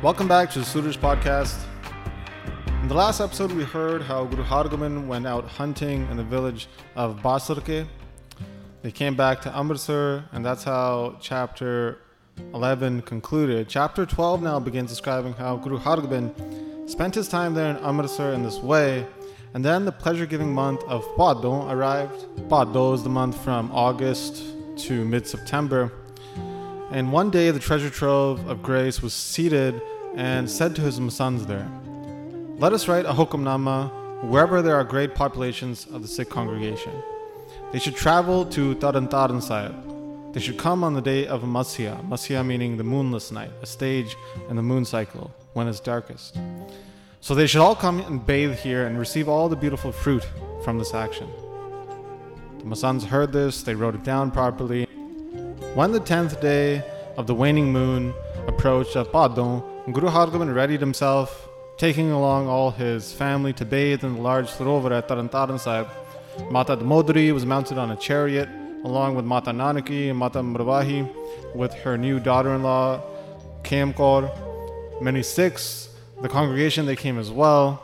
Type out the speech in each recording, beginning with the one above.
Welcome back to the Suraj podcast. In the last episode, we heard how Guru Hargobind went out hunting in the village of Basarke. They came back to Amritsar, and that's how chapter 11 concluded. Chapter 12 now begins describing how Guru Hargobind spent his time there in Amritsar in this way, and then the pleasure giving month of Bhadon arrived. Bhadon is the month from August to mid September. And one day the treasure trove of grace was seated and said to his sons there, Let us write a hukamnama wherever there are great populations of the Sikh congregation. They should travel to Tarantaran Sahib. They should come on the day of Masya, Masya meaning the moonless night, a stage in the moon cycle when it's darkest. So they should all come and bathe here and receive all the beautiful fruit from this action. The Masands heard this, they wrote it down properly, when the tenth day of the waning moon approached uh, of Bhadon, Guru Hargobind readied himself, taking along all his family to bathe in the large sarovar at Tarantaran Sahib. Mata Damodari was mounted on a chariot, along with Mata Nanaki and Mata Marvahi, with her new daughter-in-law, Kamkor. Many Sikhs, the congregation, they came as well.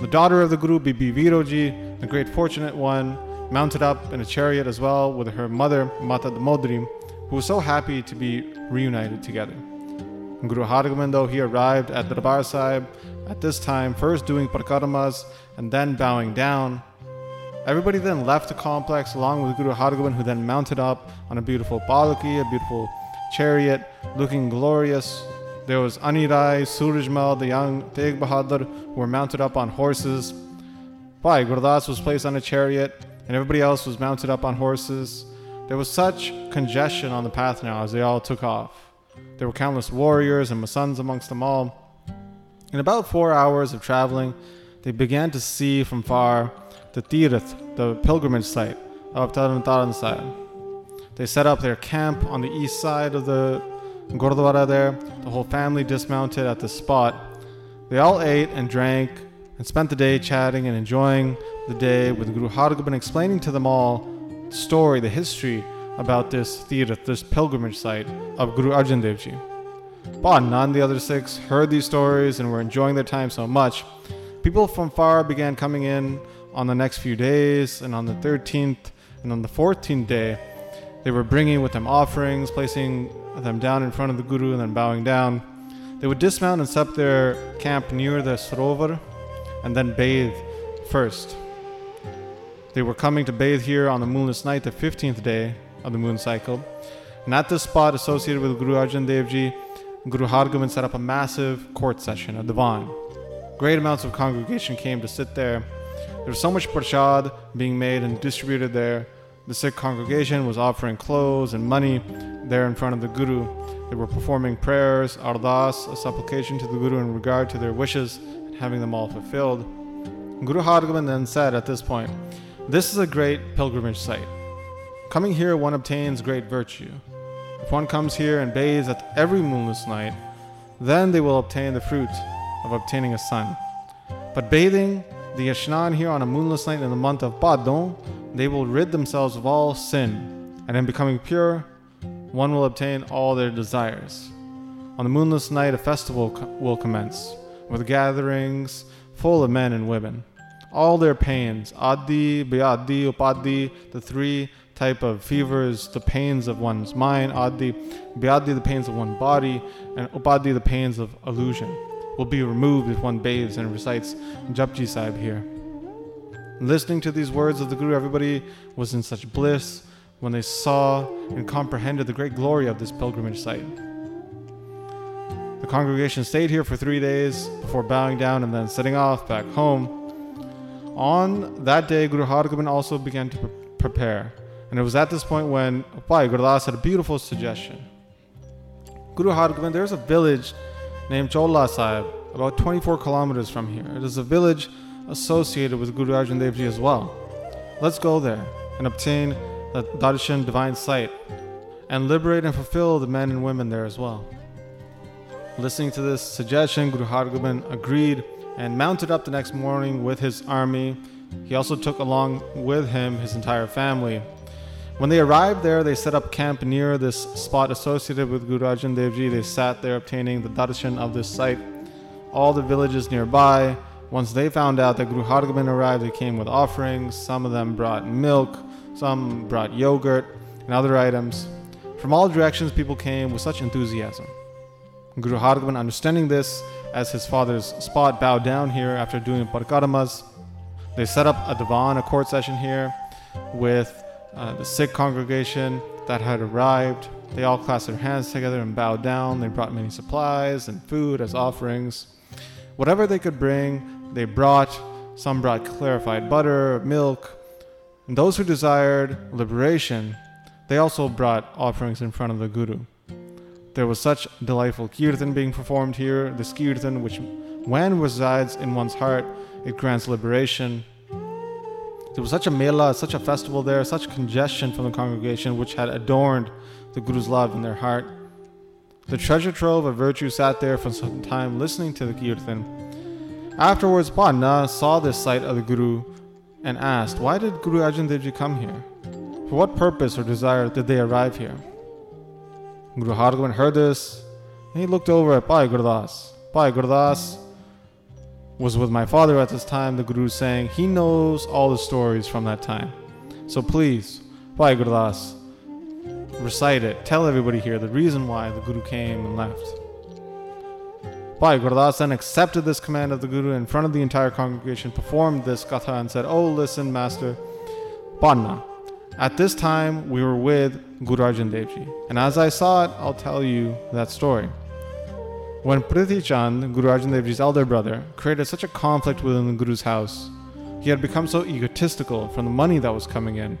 The daughter of the Guru, Bibi Viroji, the great fortunate one, mounted up in a chariot as well with her mother, Mata Damodari, who was so happy to be reunited together. Guru Hargobind, though, he arrived at the Darbar Sahib at this time, first doing parikaramas and then bowing down. Everybody then left the complex along with Guru Hargobind, who then mounted up on a beautiful palaki, a beautiful chariot, looking glorious. There was Anirai, Surajmal, the young Tegh Bahadur, who were mounted up on horses. Bhai Gurdas was placed on a chariot, and everybody else was mounted up on horses. There was such congestion on the path now as they all took off. There were countless warriors and Masands amongst them all. In about four hours of traveling, they began to see from far the Tirath, the pilgrimage site of Taran Sahib. They set up their camp on the east side of the Gurdwara there. The whole family dismounted at the spot. They all ate and drank and spent the day chatting and enjoying the day with Guru Hargobind explaining to them all story, the history about this Tirath, this pilgrimage site of Guru Arjan Dev Ji. None of the other Sikhs heard these stories and were enjoying their time so much. People from far began coming in on the next few days, and on the 13th and on the 14th day, they were bringing with them offerings, placing them down in front of the Guru and then bowing down. They would dismount and set up their camp near the Sarovar and then bathe first. They were coming to bathe here on the moonless night, the 15th day of the moon cycle. And at this spot associated with Guru Arjan Dev Ji, Guru Hargobind set up a massive court session, a divan. Great amounts of congregation came to sit there. There was so much prasad being made and distributed there. The Sikh congregation was offering clothes and money there in front of the Guru. They were performing prayers, ardas, a supplication to the Guru in regard to their wishes and having them all fulfilled. Guru Hargobind then said at this point, this is a great pilgrimage site. Coming here, one obtains great virtue. If one comes here and bathes at every moonless night, then they will obtain the fruit of obtaining a son. But bathing the Yashnan here on a moonless night in the month of Bhadon, they will rid themselves of all sin, and in becoming pure, one will obtain all their desires. On the moonless night, a festival will commence, with gatherings full of men and women all their pains, adi, byadi, upadi, the three type of fevers, the pains of one's mind, adi, byadi, the pains of one's body, and upadi, the pains of illusion, will be removed if one bathes and recites Japji Sahib here. Listening to these words of the Guru, everybody was in such bliss when they saw and comprehended the great glory of this pilgrimage site. The congregation stayed here for three days before bowing down and then setting off back home. On that day, Guru Hargobind also began to pre- prepare. And it was at this point when Bhai Gurdas had a beautiful suggestion. Guru Hargobind, there's a village named Chola Sahib, about 24 kilometers from here. It is a village associated with Guru Arjan Dev Ji as well. Let's go there and obtain the Darshan divine sight and liberate and fulfill the men and women there as well. Listening to this suggestion, Guru Hargobind agreed and mounted up the next morning with his army. He also took along with him his entire family. When they arrived there, they set up camp near this spot associated with Guru Arjan Dev Ji. They sat there obtaining the darshan of this site. All the villages nearby, once they found out that Guru Hargobind arrived, they came with offerings. Some of them brought milk, some brought yogurt and other items. From all directions, people came with such enthusiasm. Guru Hargobind, understanding this as his father's spot, bowed down here after doing parikaramas. They set up a divan, a court session here, with uh, the Sikh congregation that had arrived. They all clasped their hands together and bowed down. They brought many supplies and food as offerings. Whatever they could bring, they brought. Some brought clarified butter, milk. And those who desired liberation, they also brought offerings in front of the Guru. There was such delightful kirtan being performed here, this kirtan which, when resides in one's heart, it grants liberation. There was such a mela, such a festival there, such congestion from the congregation which had adorned the Guru's love in their heart. The treasure trove of virtue sat there for some time listening to the kirtan Afterwards, Panna saw this sight of the Guru and asked, Why did Guru Arjan Dev Ji come here? For what purpose or desire did they arrive here? Guru Hargobind heard this and he looked over at Bhai Gurdas. Bhai Gurdas was with my father at this time, the Guru saying, He knows all the stories from that time. So please, Bhai Gurdas, recite it. Tell everybody here the reason why the Guru came and left. Bhai Gurdas then accepted this command of the Guru in front of the entire congregation, performed this katha, and said, Oh, listen, Master, Panna. At this time, we were with Guru Arjan Ji, and as I saw it, I'll tell you that story. When Prithi Chand, Guru Arjan Ji's elder brother, created such a conflict within the Guru's house, he had become so egotistical from the money that was coming in.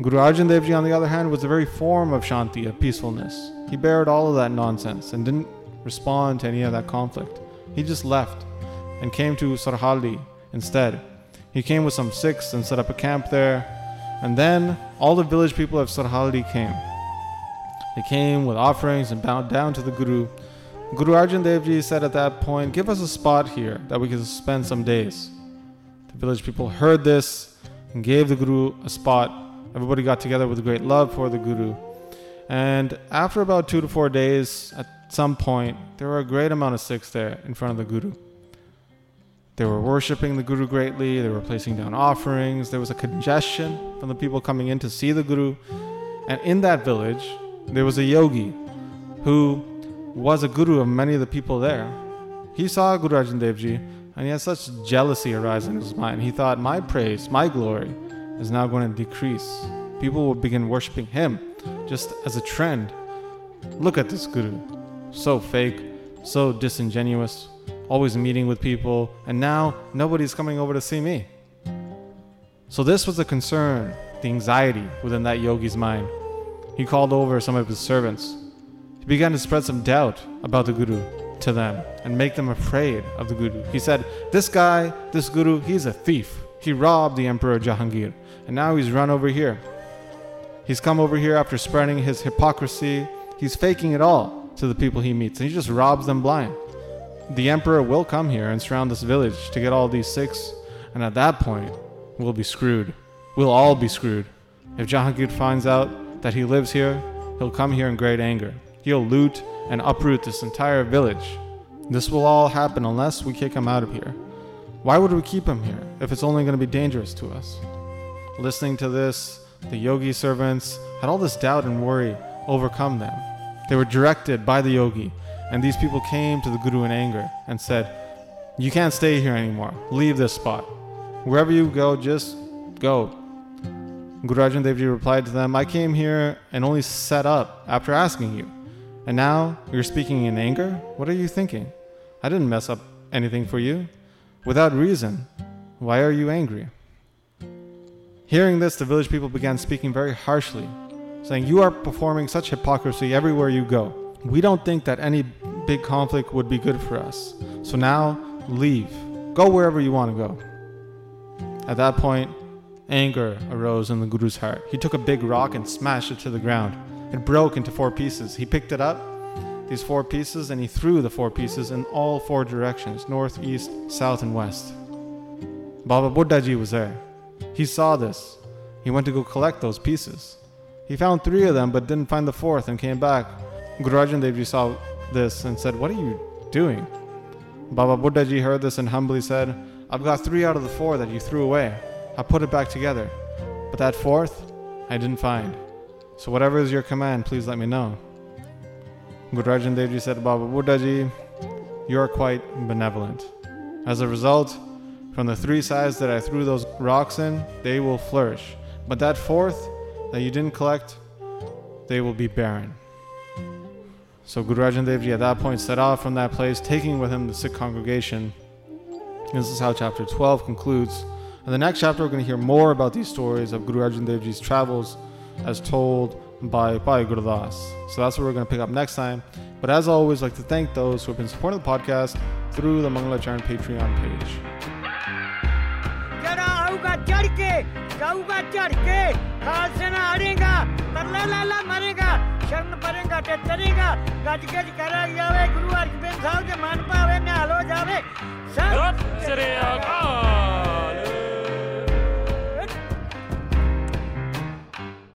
Guru Arjan Ji, on the other hand, was the very form of Shanti, of peacefulness. He bared all of that nonsense and didn't respond to any of that conflict. He just left and came to Sarhali instead. He came with some Sikhs and set up a camp there. And then all the village people of Sarhali came. They came with offerings and bowed down to the Guru. Guru Arjan Dev Ji said at that point, Give us a spot here that we can spend some days. The village people heard this and gave the Guru a spot. Everybody got together with great love for the Guru. And after about two to four days, at some point, there were a great amount of Sikhs there in front of the Guru. They were worshipping the Guru greatly, they were placing down offerings, there was a congestion from the people coming in to see the Guru. And in that village, there was a yogi who was a guru of many of the people there. He saw Guru Arjan and he had such jealousy arise in his mind. He thought, My praise, my glory is now going to decrease. People will begin worshipping him just as a trend. Look at this Guru so fake, so disingenuous, always meeting with people, and now nobody's coming over to see me. So, this was the concern, the anxiety within that yogi's mind. He called over some of his servants. He began to spread some doubt about the Guru to them and make them afraid of the Guru. He said, This guy, this Guru, he's a thief. He robbed the Emperor Jahangir, and now he's run over here. He's come over here after spreading his hypocrisy. He's faking it all to the people he meets, and he just robs them blind. The emperor will come here and surround this village to get all these Sikhs, and at that point, we'll be screwed. We'll all be screwed. If Jahangir finds out that he lives here, he'll come here in great anger. He'll loot and uproot this entire village. This will all happen unless we kick him out of here. Why would we keep him here if it's only going to be dangerous to us? Listening to this, the yogi servants had all this doubt and worry overcome them. They were directed by the yogi, and these people came to the Guru in anger and said, You can't stay here anymore. Leave this spot. Wherever you go, just go. Guru Arjan Dev Ji replied to them, I came here and only set up after asking you. And now you're speaking in anger? What are you thinking? I didn't mess up anything for you. Without reason, why are you angry? Hearing this, the village people began speaking very harshly saying, You are performing such hypocrisy everywhere you go. We don't think that any big conflict would be good for us. So now, leave. Go wherever you want to go. At that point, anger arose in the Guru's heart. He took a big rock and smashed it to the ground. It broke into four pieces. He picked it up, these four pieces, and he threw the four pieces in all four directions north, east, south, and west. Baba Buddha Ji was there. He saw this. He went to go collect those pieces. He found three of them but didn't find the fourth and came back. Guru Arjan Dev saw this and said, What are you doing? Baba Buddha Ji heard this and humbly said, I've got three out of the four that you threw away. I put it back together. But that fourth, I didn't find. So whatever is your command, please let me know. Guru Arjan Dev said, Baba Buddha Ji, you are quite benevolent. As a result, from the three sides that I threw those rocks in, they will flourish. But that fourth that you didn't collect, they will be barren. So Guru Arjan Dev Ji at that point set off from that place, taking with him the Sikh congregation. This is how chapter 12 concludes. In the next chapter, we're going to hear more about these stories of Guru Arjan Dev Ji's travels as told by, Bhai Gurdas. So that's what we're going to pick up next time. But as always, I'd like to thank those who have been supporting the podcast through the Mangalacharan Patreon page. चढ़ के मरेगा ਸ਼ਰਨ ਪਰੇਗਾ ਤੇ ਤਰੀਗਾ। ਗੱਜ ਗੱਜ ਕਰਿਆ ਜਾਵੇ ਗੁਰੂ ਅਰਜਨ ਸਾਹਿਬ ਦੇ ਮਨ ਭਾਵੇ, ਨਿਹਾਲ ਹੋ ਜਾਵੇ। ਸਤਿ ਸ੍ਰੀ ਅਕਾਲ।